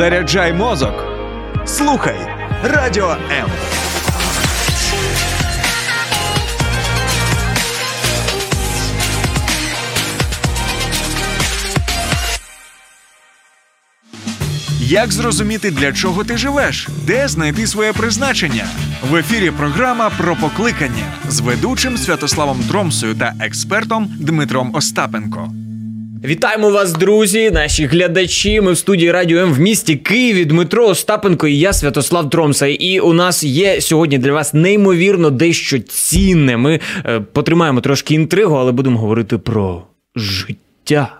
Заряджай мозок. Слухай Радіо М. Як зрозуміти, для чого ти живеш? Де знайти своє призначення? В ефірі програма про покликання з ведучим Святославом Дромсою та експертом Дмитром Остапенко. Вітаємо вас, друзі, наші глядачі. Ми в студії Радіо М в місті Києві. Дмитро Остапенко і я, Святослав Тромса. І у нас є сьогодні для вас неймовірно дещо цінне. Ми е, потримаємо трошки інтригу, але будемо говорити про життя.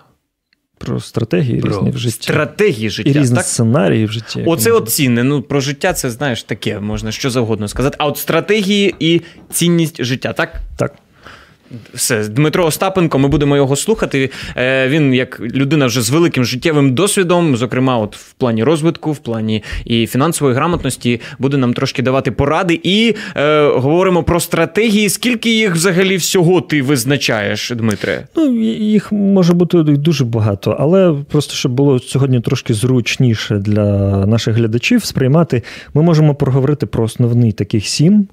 Про стратегії Про різні в житті. стратегії життя. І різні так? сценарії в житті. Оце от цінне. Ну про життя це знаєш таке, можна що завгодно сказати. А от стратегії і цінність життя, так? Так. Все, Дмитро Остапенко, ми будемо його слухати. Е, Він як людина вже з великим життєвим досвідом, зокрема, от в плані розвитку, в плані і фінансової грамотності, буде нам трошки давати поради. І е, говоримо про стратегії. Скільки їх взагалі всього ти визначаєш, Дмитре? Ну, їх може бути дуже багато, але просто щоб було сьогодні трошки зручніше для наших глядачів сприймати, ми можемо проговорити про основний таких сім.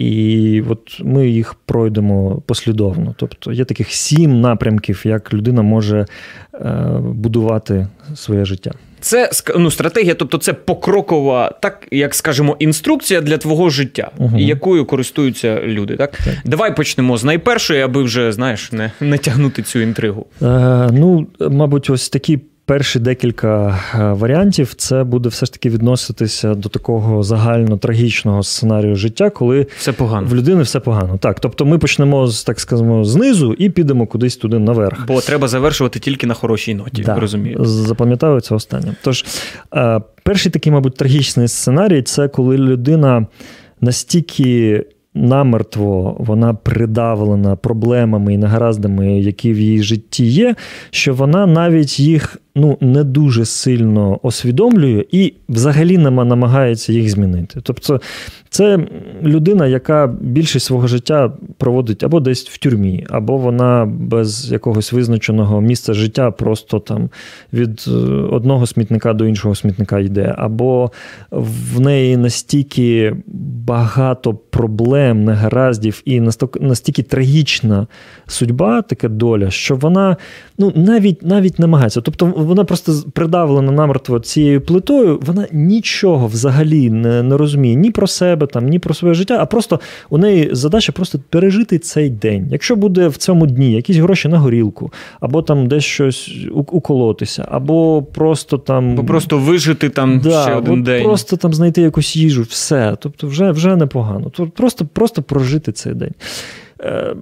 І от ми їх пройдемо послідовно. Тобто є таких сім напрямків, як людина може е, будувати своє життя. Це ну, стратегія, тобто це покрокова, так як скажемо, інструкція для твого життя, Угу. якою користуються люди. Так? Так. давай почнемо з найпершої, аби вже знаєш не, не тягнути цю інтригу. Е, ну, мабуть, ось такі. Перші декілька е, варіантів це буде все ж таки відноситися до такого загально трагічного сценарію життя, коли Все погано. в людини все погано. Так, тобто ми почнемо з так скажемо знизу і підемо кудись туди наверх. Бо треба завершувати тільки на хорошій ноті. Да, Розумію. Запам'ятаю це останнє. Тож, е, перший такий, мабуть, трагічний сценарій це коли людина настільки намертво вона придавлена проблемами і негараздами, які в її житті є, що вона навіть їх ну, не дуже сильно усвідомлює і взагалі нема- намагається їх змінити. Тобто, це людина, яка більшість свого життя проводить або десь в тюрмі, або вона без якогось визначеного місця життя просто там від е, одного смітника до іншого смітника йде, або в неї настільки багато проблем, негараздів і настільки трагічна судьба, така доля, що вона ну, навіть, навіть намагається. Тобто вона просто придавлена намертво цією плитою, вона нічого взагалі не, не розуміє ні про себе, там, ні про своє життя, а просто у неї задача просто пережити цей день. Якщо буде в цьому дні якісь гроші на горілку, або там десь щось уколотися, або просто там. Бо просто вижити там Да, ще один от день. Просто там знайти якусь їжу, все. Тобто, вже, вже непогано. Тобто просто, просто прожити цей день. Е,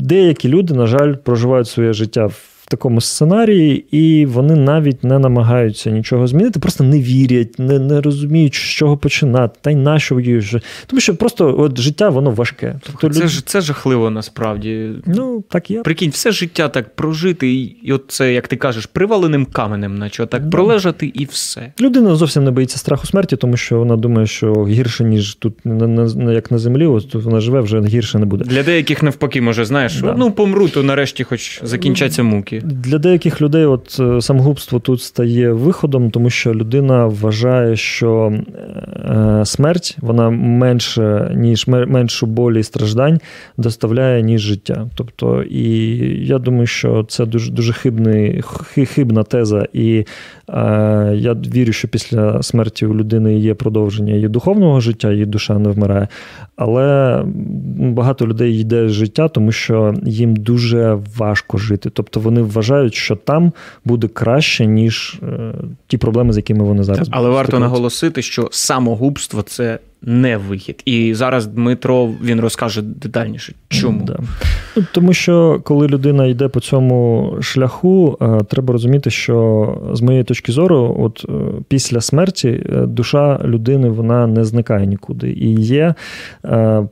Деякі люди, на жаль, проживають своє життя в такому сценарії, і вони навіть не намагаються нічого змінити, просто не вірять, не, не розуміють, з чого починати, та й на що воюєш. Тому що просто от життя воно важке. Тобто, Це люд- ж це жахливо насправді. Ну, так є. Прикинь, все життя так прожити, і, і от це, як ти кажеш, приваленим каменем, наче так Да. пролежати і все. Людина зовсім не боїться страху смерті, тому що вона думає, що гірше, ніж тут на, на, на- як на землі, от тут вона живе, вже гірше не буде. Для деяких навпаки, може, знаєш, Да. ну помру, то нарешті хоч закінчаться муки. Для деяких людей от е, самогубство тут стає виходом, тому що людина вважає, що е, смерть вона менше, ніж меншу болі і страждань доставляє, ніж життя. Тобто, і я думаю, що це дуже дуже хибний, хибна теза. І е, я вірю, що після смерті у людини є продовження її духовного життя, її душа не вмирає. Але багато людей йде з життя, тому що їм дуже важко жити. Тобто вони вважають, що там буде краще, ніж е, ті проблеми, з якими вони зараз. Але варто наголосити, що самогубство це не вихід. І зараз Дмитро він розкаже детальніше, чому. Да. Ну, тому що коли людина йде по цьому шляху, е, треба розуміти, що з моєї точки зору, от е, після смерті е, душа людини вона не зникає нікуди. І є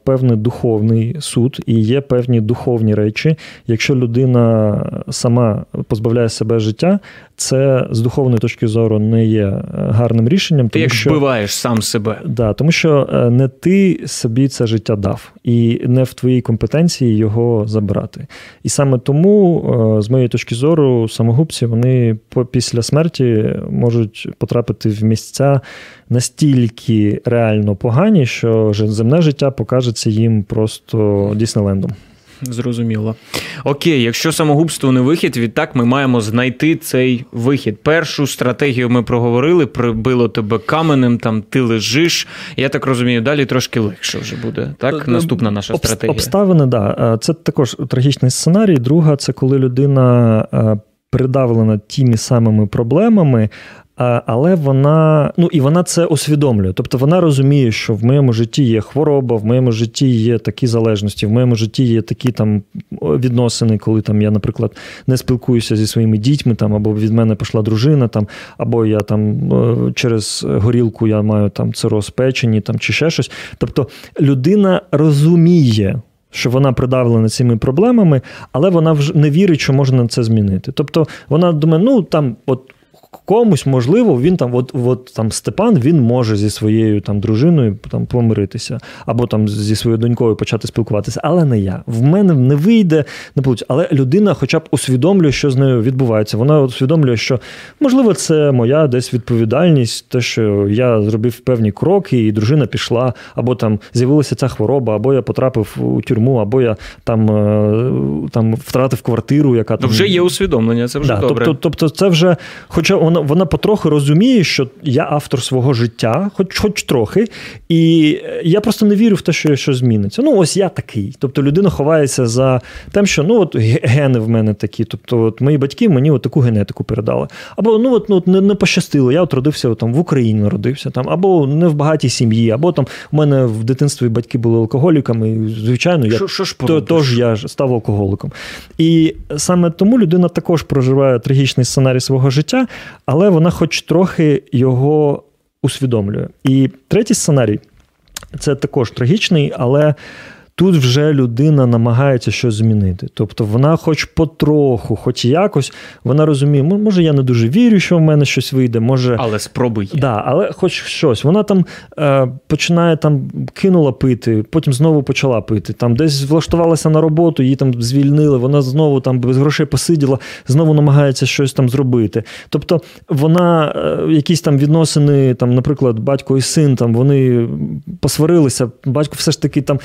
певний духовний суд, і є певні духовні речі. Якщо людина сама позбавляє себе життя, це з духовної точки зору не є е, гарним рішенням. Ти Тому як що, вбиваєш сам себе. да, тому що е, не ти собі це життя дав, і не в твоїй компетенції його забирати. І саме тому, е, з моєї точки зору, самогубці вони після смерті можуть потрапити в місця настільки реально погані, що земне життя покажеться їм просто Діснейлендом. Зрозуміло. Окей, якщо самогубство не вихід, відтак ми маємо знайти цей вихід. Першу стратегію ми проговорили, прибило тебе каменем, там ти лежиш. Я так розумію, далі трошки легше вже буде. Так, Е, наступна наша Обс- стратегія. Обставини, да. Це також трагічний сценарій. Друга це коли людина е, придавлена тими самими проблемами. Але вона, ну і вона це усвідомлює. Тобто вона розуміє, що в моєму житті є хвороба, в моєму житті є такі залежності, в моєму житті є такі там відносини, коли там я, наприклад, не спілкуюся зі своїми дітьми, там або від мене пішла дружина, там, або я там через горілку я маю там цироз печені, там чи ще щось. Тобто людина розуміє. Що вона придавлена цими проблемами, але вона вже не вірить, що можна це змінити. Тобто вона думає, ну там, от комусь можливо, він там, от, от там Степан, він може зі своєю там дружиною там помиритися, або там зі своєю донькою почати спілкуватися, але не я. В мене не вийде, не вийде. Але людина, хоча б усвідомлює, що з нею відбувається. Вона усвідомлює, що можливо це моя десь відповідальність, те, що я зробив певні кроки, і дружина пішла, або там з'явилася ця хвороба, або я потрапив у тюрму, або я там, е, там втратив квартиру, яка Ну, там вже є усвідомлення, це вже Да, добре. Тобто, тобто, це вже, хоча вона, вона потроху розуміє, що я автор свого життя, хоч, хоч трохи, і я просто не вірю в те, що щось зміниться. Ну, ось я такий. Тобто людина ховається за тим, що ну от гени в мене такі. Тобто, от мої батьки мені от таку генетику передали. Або ну от, ну, от не, не пощастило, я от родився от, там, в Україні народився, там, або не в багатій сім'ї, або там у мене в дитинстві батьки були алкоголіками. І, звичайно, я Що- що ж то, тож я став алкоголиком. І саме тому людина також проживає трагічний сценарій свого життя, але вона хоч трохи його усвідомлює. І третій сценарій це також трагічний, але. Тут вже людина намагається щось змінити. Тобто вона, хоч потроху, хоч якось, вона розуміє, може, я не дуже вірю, що в мене щось вийде, може, Але спроби є. Да, але хоч щось. Вона там е, починає там кинула пити, потім знову почала пити. Там десь влаштувалася на роботу, її там звільнили, вона знову там без грошей посиділа, знову намагається щось там зробити. Тобто вона е, якісь там відносини, там, наприклад, батько і син, там вони посварилися. Батько все ж таки там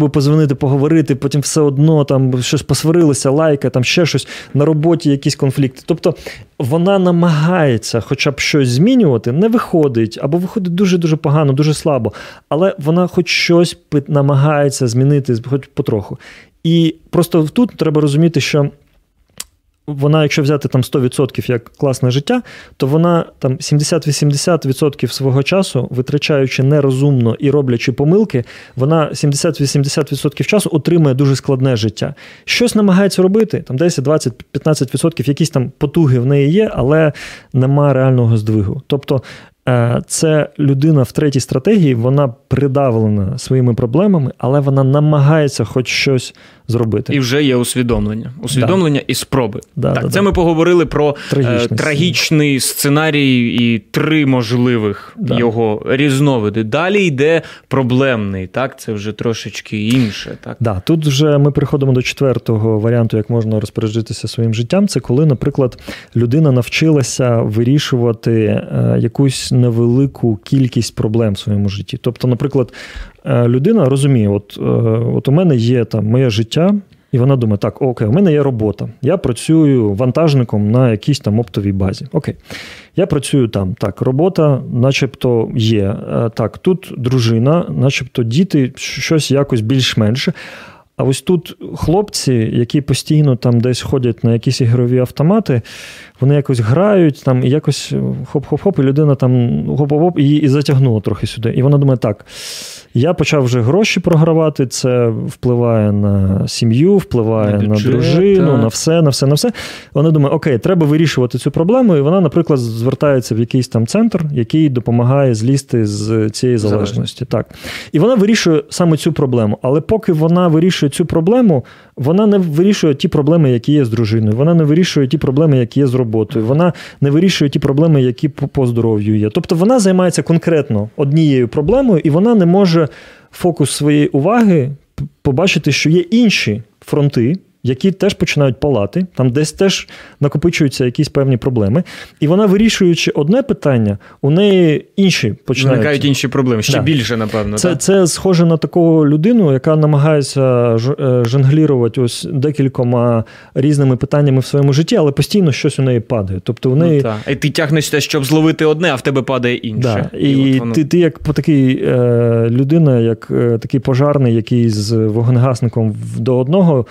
спробує позвонити, поговорити, потім все одно там щось посварилися, лайка, там ще щось на роботі, якісь конфлікти. Тобто вона намагається хоча б щось змінювати, не виходить, або виходить дуже-дуже погано, дуже слабо. Але вона хоч щось намагається змінити, хоч потроху. І просто тут треба розуміти, що. Вона, якщо взяти там 100% як класне життя, то вона там 70-80% свого часу, витрачаючи нерозумно і роблячи помилки, вона 70-80% часу отримує дуже складне життя. Щось намагається робити, там 10, 20, 15%, якісь там потуги в неї є, але нема реального здвигу. Тобто е, це людина в третій стратегії, вона придавлена своїми проблемами, але вона намагається хоч щось зробити. І вже є усвідомлення. Усвідомлення і спроби. Да, так, да, це да. ми поговорили про Трагічний е, трагічний сценарій і три можливих Да. його різновиди. Далі йде проблемний, так, це вже трошечки інше. Так? Да, тут вже ми переходимо до четвертого варіанту, як можна розпоряджитися своїм життям. Це коли, наприклад, людина навчилася вирішувати е, якусь невелику кількість проблем в своєму житті. Тобто, наприклад, людина розуміє, от, е, от у мене є там моє життя. І вона думає, так, окей, у мене є робота. Я працюю вантажником на якійсь там оптовій базі. Окей, я працюю там. Так, робота, начебто, є. Е, Так, тут дружина, начебто діти, щось якось більш-менше. А ось тут хлопці, які постійно там десь ходять на якісь ігрові автомати, вони якось грають, там і якось хоп-хоп-хоп, і людина там хоп-хоп-хоп, і і затягнуло трохи сюди. І вона думає, так. Я почав вже гроші програвати, це впливає на сім'ю, впливає На на, дружину, так. на все, на все, на все. Вона думає, окей, треба вирішувати цю проблему, і вона, наприклад, звертається в якийсь там центр, який допомагає злізти з цієї залежності. Так. І вона вирішує саме цю проблему. Але поки вона вирішує цю проблему, вона не вирішує ті проблеми, які є з дружиною. Вона не вирішує ті проблеми, які є з роботою. Вона не вирішує ті проблеми, які по, здоров'ю є. Тобто вона займається конкретно однією проблемою, і вона не може фокус своєї уваги побачити, що є інші фронти. Які теж починають палати, там десь теж накопичуються якісь певні проблеми. І вона, вирішуючи одне питання, у неї інші починають. Виникають інші проблеми, ще Да. більше, напевно. Це, так? це схоже на таку людину, яка намагається ж- е, жонглірувати ось декількома різними питаннями в своєму житті, але постійно щось у неї падає. Тобто в неї. Ну, так. І ти тягнешся, щоб зловити одне, а в тебе падає інше. Да. І, от воно- ти, ти як по такий е, людина, як е, такий пожарний, який з вогнегасником до одного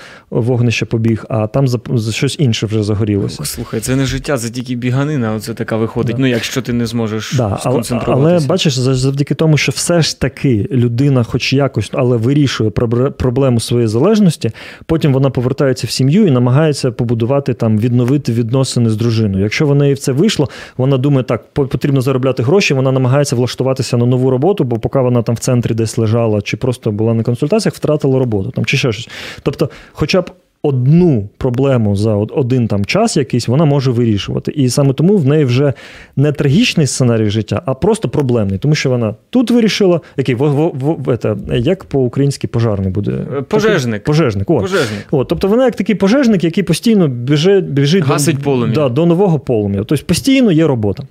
вогнища побіг, а там за, за щось інше вже загорілося. Слухай, це не життя, це тільки біганина. Оце така виходить. Да. Ну, якщо ти не зможеш Да, сконцентруватися. але бачиш, завдяки тому, що все ж таки людина, хоч якось, але вирішує проблему своєї залежності, потім вона повертається в сім'ю і намагається побудувати там, відновити відносини з дружиною. Якщо в неї в це вийшло, вона думає, так, потрібно заробляти гроші, вона намагається влаштуватися на нову роботу, бо поки вона там в центрі десь лежала, чи просто була на консультаціях, втратила роботу там, чи ще щось. Тобто, хоча б. Одну проблему за один там час якийсь вона може вирішувати. І саме тому в неї вже не трагічний сценарій життя, а просто проблемний. Тому що вона тут вирішила, який во, во, во, это, як по-українськи пожарний буде? Е, пожежник. Пожежник. О. Пожежник. От, тобто вона як такий пожежник, який постійно біжить, біжить Гасить до, полум'я. Да, до нового полум'я. Тобто постійно є робота.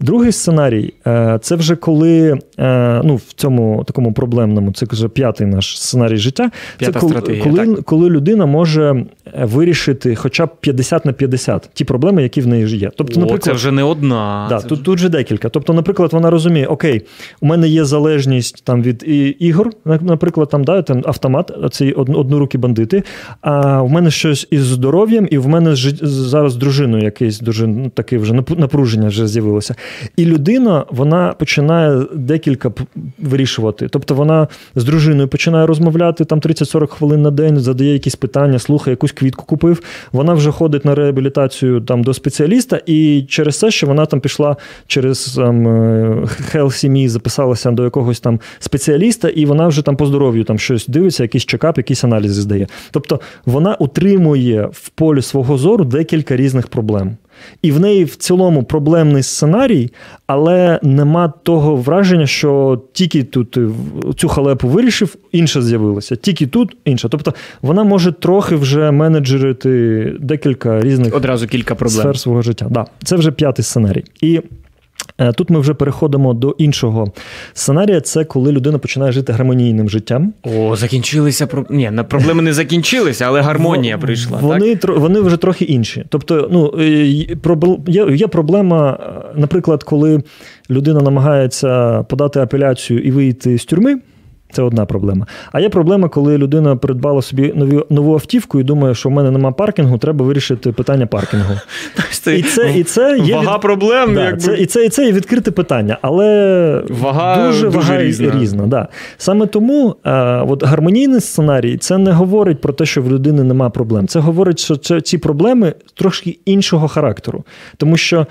Другий сценарій е, це вже коли е, ну, в цьому такому проблемному, це вже п'ятий наш сценарій життя. П'ята це коли, стратегія, коли, так. коли людина може е, вирішити хоча б 50 на 50 ті проблеми, які в неї ж є. Тобто, О, наприклад, це вже не одна. Да, Це тут, вже- тут же декілька. Тобто, наприклад, вона розуміє, окей, у мене є залежність там від ігор, наприклад, там да, там автомат, ці од- однорукі бандити. А в мене щось із здоров'ям, і в мене зараз з дружиною якесь дуже ну, таке вже напруження вже з'явилося. І людина вона починає декілька вирішувати. Тобто вона з дружиною починає розмовляти там 30-40 хвилин на день, задає якісь питання, слухає, якусь квітку купив. Вона вже ходить на реабілітацію там до спеціаліста, і через це, що вона там пішла через там, е, Me, записалася до якогось там спеціаліста, і вона вже там по здоров'ю там щось дивиться, якийсь чекап, якісь аналізи здає. Тобто вона утримує в полі свого зору декілька різних проблем. І в неї в цілому проблемний сценарій, але нема того враження, що тільки тут е, цю халепу вирішив, інша з'явилася. Тільки тут інша. Тобто вона може трохи вже менеджерити декілька різних Одразу кілька проблем. сфер свого життя. Да, це вже п'ятий сценарій. І тут ми вже переходимо до іншого сценарія. Це коли людина починає жити гармонійним життям. О, закінчилися про... Ні, на- проблеми не закінчилися, але гармонія прийшла. Вони, так? вони вже трохи інші. Тобто, ну, е, є, є проблема, е, наприклад, коли людина намагається подати апеляцію і вийти з тюрми. Це одна проблема. А є проблема, коли людина придбала собі нові, нову автівку і думає, що в мене нема паркінгу, треба вирішити питання паркінгу. Це І це, і це є вага від- проблем, Да, якби. це, і, це, і це є відкрите питання, але Вага дуже, дуже вага різна. різна да. Саме тому е, от гармонійний сценарій це не говорить про те, що в людини нема проблем. Це говорить, що це, ці проблеми трошки іншого характеру. Тому що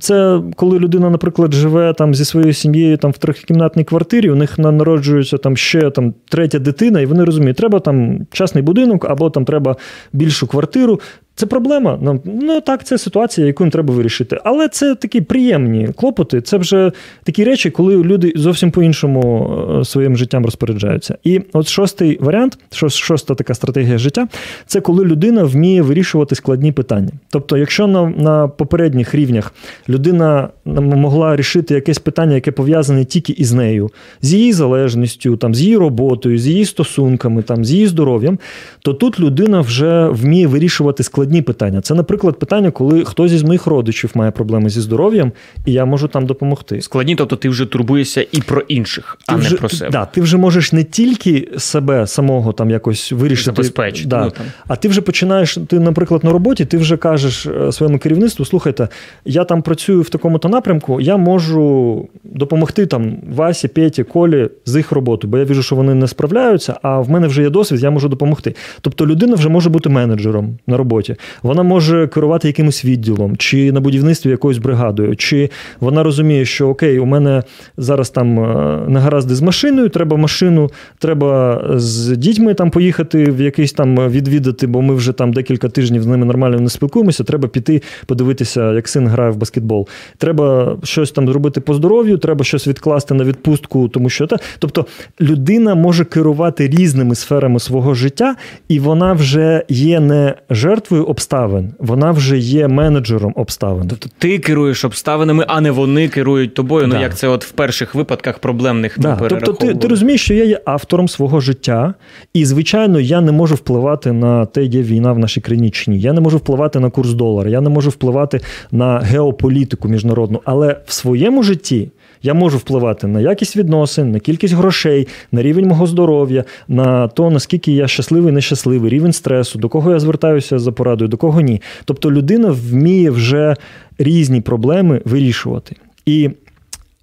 це коли людина, наприклад, живе там зі своєю сім'єю там в трьохкімнатній квартирі, у них на- народжується там ще там третя дитина, і вони розуміють, треба там частний будинок або там треба більшу квартиру. Це проблема. Ну, Ну так, це ситуація, яку треба вирішити. Але це такі приємні клопоти. Це вже такі речі, коли люди зовсім по-іншому е, своїм життям розпоряджаються. І от шостий варіант, шоста така стратегія життя, це коли людина вміє вирішувати складні питання. Тобто, якщо на, на попередніх рівнях людина могла рішити якесь питання, яке пов'язане тільки із нею, з її залежністю, там, з її роботою, з її стосунками, там, з її здоров'ям, то тут людина вже вміє вирішувати складні питання. Це, наприклад, питання, коли хтось із моїх родичів має проблеми зі здоров'ям, і я можу там допомогти. Складні, тобто ти вже турбуєшся і про інших, а вже, не про себе. Да, ти вже можеш не тільки себе самого там якось вирішити, Забезпечити, Да, ну, там. а ти вже починаєш, ти, наприклад, на роботі, ти вже кажеш е, своєму керівництву: слухайте, я там працюю в такому-то напрямку, я можу допомогти там Васі, Петі, Колі з їх роботою, бо я віжу, що вони не справляються, а в мене вже є досвід, я можу допомогти. Тобто людина вже може бути менеджером на роботі. Роботі. Вона може керувати якимось відділом, чи на будівництві якоюсь бригадою, чи вона розуміє, що окей, у мене зараз там е, негаразди з машиною, треба машину, треба з дітьми там поїхати в якийсь там відвідати, бо ми вже там декілька тижнів з ними нормально не спілкуємося. Треба піти подивитися, як син грає в баскетбол. Треба щось там зробити по здоров'ю, треба щось відкласти на відпустку, тому що та. Тобто людина може керувати різними сферами свого життя, і вона вже є не жертвою обставин, вона вже є менеджером обставин. Тобто ти керуєш обставинами, а не вони керують тобою. Да. Ну як це от в перших випадках проблемних Да. Тобто ти, ти розумієш, що я є автором свого життя, і, звичайно, я не можу впливати на те, є війна в нашій країні чи ні. Я не можу впливати на курс долара, я не можу впливати на геополітику міжнародну, але в своєму житті. Я можу впливати на якість відносин, на кількість грошей, на рівень мого здоров'я, на то, наскільки я щасливий, нещасливий, рівень стресу, до кого я звертаюся за порадою, до кого ні. Тобто людина вміє вже різні проблеми вирішувати. І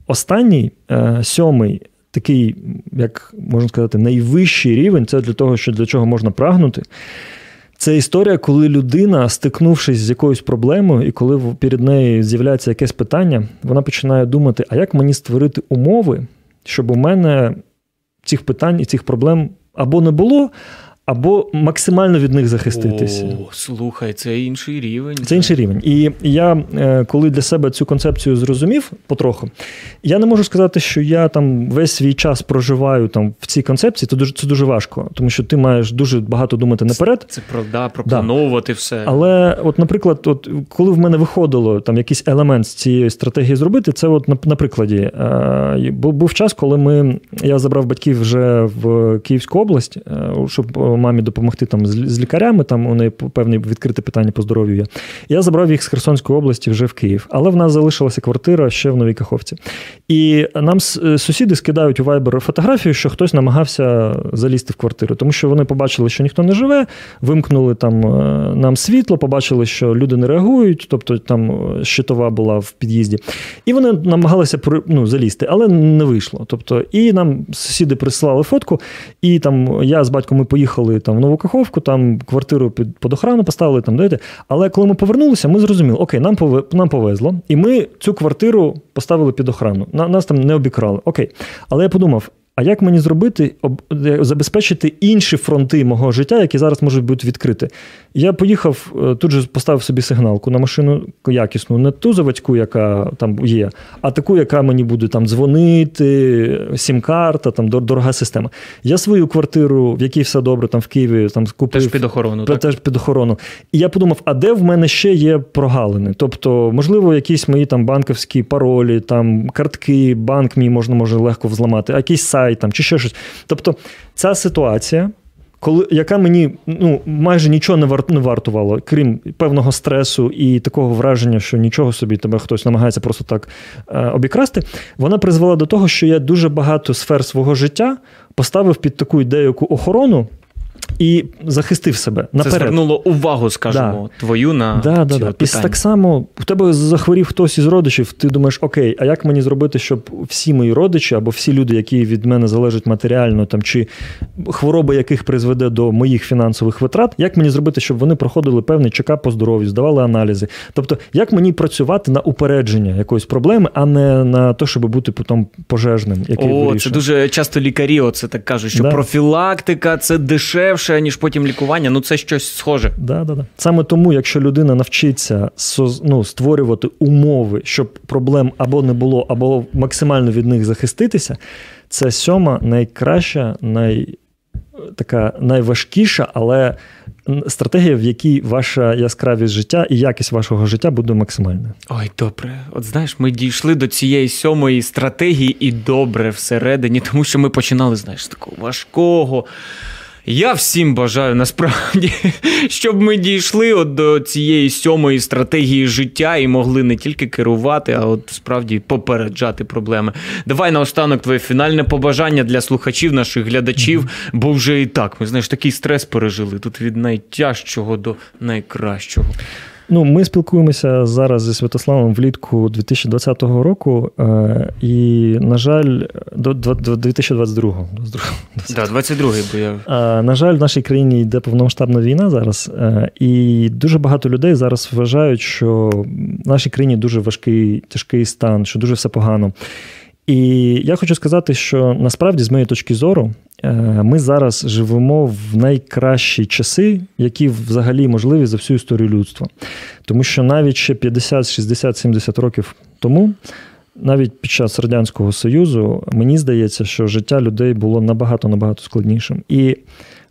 останній, е, сьомий, такий, як можна сказати, найвищий рівень це для того, що для чого можна прагнути. Це історія, коли людина, стикнувшись з якоюсь проблемою, і коли перед нею з'являється якесь питання, вона починає думати: а як мені створити умови, щоб у мене цих питань і цих проблем або не було, або максимально від них захиститися. О, слухай, це інший рівень. Це інший рівень. І я, е, коли для себе цю концепцію зрозумів потроху, я не можу сказати, що я там весь свій час проживаю там в цій концепції. Це дуже це дуже важко, тому що ти маєш дуже багато думати наперед. Це про да, проплановувати все. Але, от, наприклад, от коли в мене виходило там якийсь елемент з цієї стратегії зробити, це от на, на прикладі. Е, був, був час, коли ми я забрав батьків вже в Київську область, е, щоб мамі допомогти там з, лікарями. Там у неї певні відкрите питання по здоров'ю є. Я забрав їх з Херсонської області вже в Київ, але в нас залишилася квартира ще в Новій Каховці. І нам сусіди скидають у Viber фотографію, що хтось намагався залізти в квартиру, тому що вони побачили, що ніхто не живе, вимкнули там е, нам світло, побачили, що люди не реагують, тобто там е, щитова була в під'їзді. І вони намагалися ну, залізти, але не вийшло. Тобто, і нам сусіди прислали фотку, і там я з батьком ми поїхали там в Нову Каховку, там квартиру під, під охрану поставили, там даєте. Але коли ми повернулися, ми зрозуміли, окей, нам пове, нам повезло, і ми цю квартиру поставили під охрану. На, нас там не обікрали. Окей. Але я подумав. А як мені зробити, е, забезпечити інші фронти мого життя, які зараз можуть бути відкриті? Я поїхав, е, тут же поставив собі сигналку на машину якісну, не ту заводську, яка там є, а таку, яка мені буде там дзвонити, сім-карта, там дорога система. Я свою квартиру, в якій все добре, там в Києві там купив. Теж під охорону, Те- так? Теж під охорону. І я подумав, а де в мене ще є прогалини? Тобто, можливо, якісь мої там банківські паролі, там картки, банк мій можна може легко взламати, а якийсь сайт там чи ще щось. Тобто, ця ситуація. Коли яка мені ну майже нічого не вар, не вартувало, крім певного стресу і такого враження, що нічого собі тебе хтось намагається просто так е, обікрасти, вона призвела до того, що я дуже багато сфер свого життя поставив під таку ідею охорону і захистив себе Це звернуло увагу, скажімо, твою на Да, да, да. питання. так само у тебе захворів хтось із родичів, ти думаєш, окей, а як мені зробити, щоб всі мої родичі або всі люди, які від мене залежать матеріально, там чи хвороба яких призведе до моїх фінансових витрат, як мені зробити, щоб вони проходили певний чекап по здоров'ю, здавали аналізи? Тобто, як мені працювати на упередження якоїсь проблеми, а не на те, щоб бути потім пожежним, який О, вирішує. це дуже часто лікарі оце так кажуть, що Да. профілактика це дешевше, ніж потім лікування. Ну це щось схоже. Да, да, да. Саме тому, якщо людина навчиться ну, створювати умови, щоб проблем або не було, або максимально від них захиститися, це сьома найкраща, най... така найважкіша, але стратегія, в якій ваша яскравість життя і якість вашого життя буде максимальною. Ой, добре. От знаєш, ми дійшли до цієї сьомої стратегії і добре всередині, тому що ми починали, знаєш, з такого важкого. Я всім бажаю насправді, щоб ми дійшли от до цієї сьомої стратегії життя і могли не тільки керувати, а от справді попереджати проблеми. Давай наостанок твоє фінальне побажання для слухачів, наших глядачів, бо вже і так ми знаєш такий стрес пережили тут від найтяжчого до найкращого. Ну, ми спілкуємося зараз зі Святославом влітку 2020 року, е, і, на жаль, до, до, до 2022. Да, 22-й, бо я. А, На жаль, в нашій країні йде повномасштабна війна зараз, е, і дуже багато людей зараз вважають, що в нашій країні дуже важкий, тяжкий стан, що дуже все погано. І я хочу сказати, що насправді, з моєї точки зору, е, ми зараз живемо в найкращі часи, які взагалі можливі за всю історію людства. Тому що навіть ще 50, 60, 70 років тому. Навіть під час Радянського Союзу мені здається, що життя людей було набагато набагато складнішим. І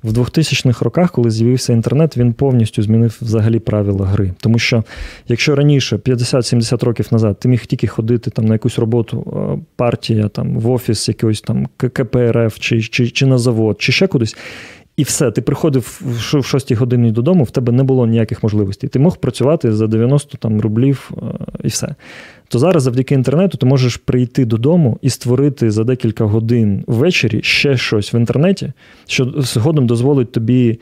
в 2000-х роках, коли з'явився інтернет, він повністю змінив взагалі правила гри. Тому що якщо раніше, 50-70 років назад, ти міг тільки ходити там на якусь роботу, е, партія, там в офіс якийсь там КПРФ чи, чи, чи на завод, чи ще кудись. І все, ти приходив в 6 годині додому, в тебе не було ніяких можливостей. Ти мог працювати за 90 там, рублів е, і все. То зараз, завдяки інтернету, ти можеш прийти додому і створити за декілька годин ввечері ще щось в інтернеті, що згодом дозволить тобі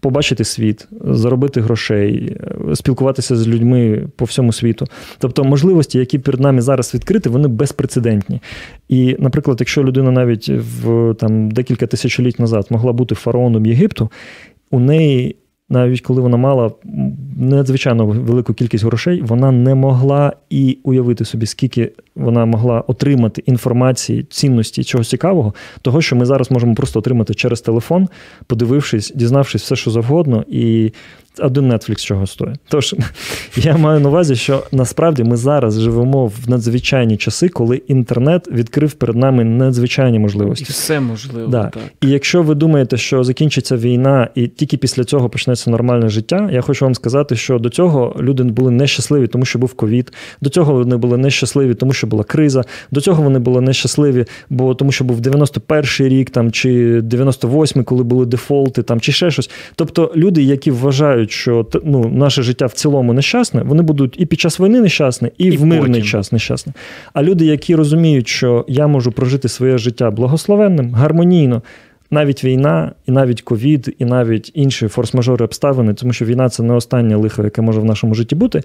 побачити світ, заробити грошей, е, спілкуватися з людьми по всьому світу. Тобто можливості, які перед нами зараз відкриті, вони безпрецедентні. І, наприклад, якщо людина навіть в там декілька тисячоліть назад могла бути фараоном Єгипту, у неї. Навіть коли вона мала надзвичайно велику кількість грошей, вона не могла і уявити собі, скільки вона могла отримати інформації, цінності, чогось цікавого, того, що ми зараз можемо просто отримати через телефон, подивившись, дізнавшись все, що завгодно, і один Netflix чого стоїть. Тож я маю на увазі, що насправді ми зараз живемо в надзвичайні часи, коли інтернет відкрив перед нами надзвичайні І можливості. все можливо. Да. Так. І якщо ви думаєте, що закінчиться війна, і тільки після цього почнеться нормальне життя, я хочу вам сказати, що до цього люди були нещасливі, тому що був ковід. До цього вони були нещасливі, тому що була криза. До цього вони були нещасливі, бо тому, що був 91-й рік, там чи 98-й, коли були дефолти, там чи ще щось. Тобто люди, які вважають, що ну, наше життя в цілому нещасне, вони будуть і під час війни нещасні, і, І в мирний потім. час нещасні. А люди, які розуміють, що я можу прожити своє життя благословенним, гармонійно. Навіть війна, і навіть ковід, і навіть інші форс-мажори обставини, тому що війна це не останнє лихо, яке може в нашому житті бути.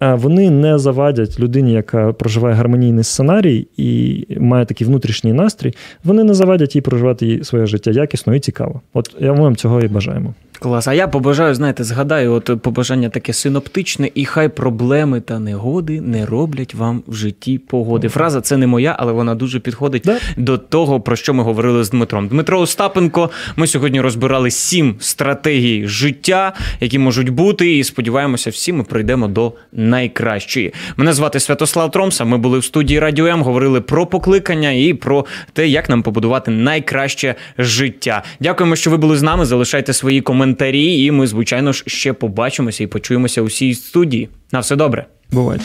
Вони не завадять людині, яка проживає гармонійний сценарій і має такий внутрішній настрій. Вони не завадять їй проживати своє життя якісно і цікаво. От я вам цього і бажаємо. Клас. А я побажаю, знаєте, згадаю, от побажання таке синоптичне, і хай проблеми та негоди не роблять вам в житті погоди. Фраза це не моя, але вона дуже підходить Да. до того, про що ми говорили з Дмитром. Дмитро Остапенко. Ми сьогодні розбирали сім стратегій життя, які можуть бути, і сподіваємося, всі ми прийдемо до найкращої. Мене звати Святослав Тромса. Ми були в студії Радіо М, говорили про покликання і про те, як нам побудувати найкраще життя. Дякуємо, що ви були з нами. Залишайте свої коментарі, і ми, звичайно ж, ще побачимося і почуємося у всій студії. На все добре. Бувайте.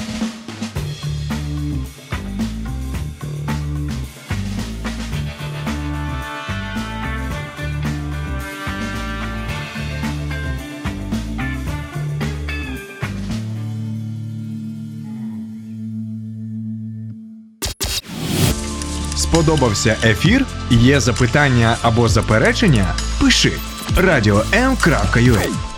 Сподобався ефір? Є запитання або заперечення? Пиши радіом.ua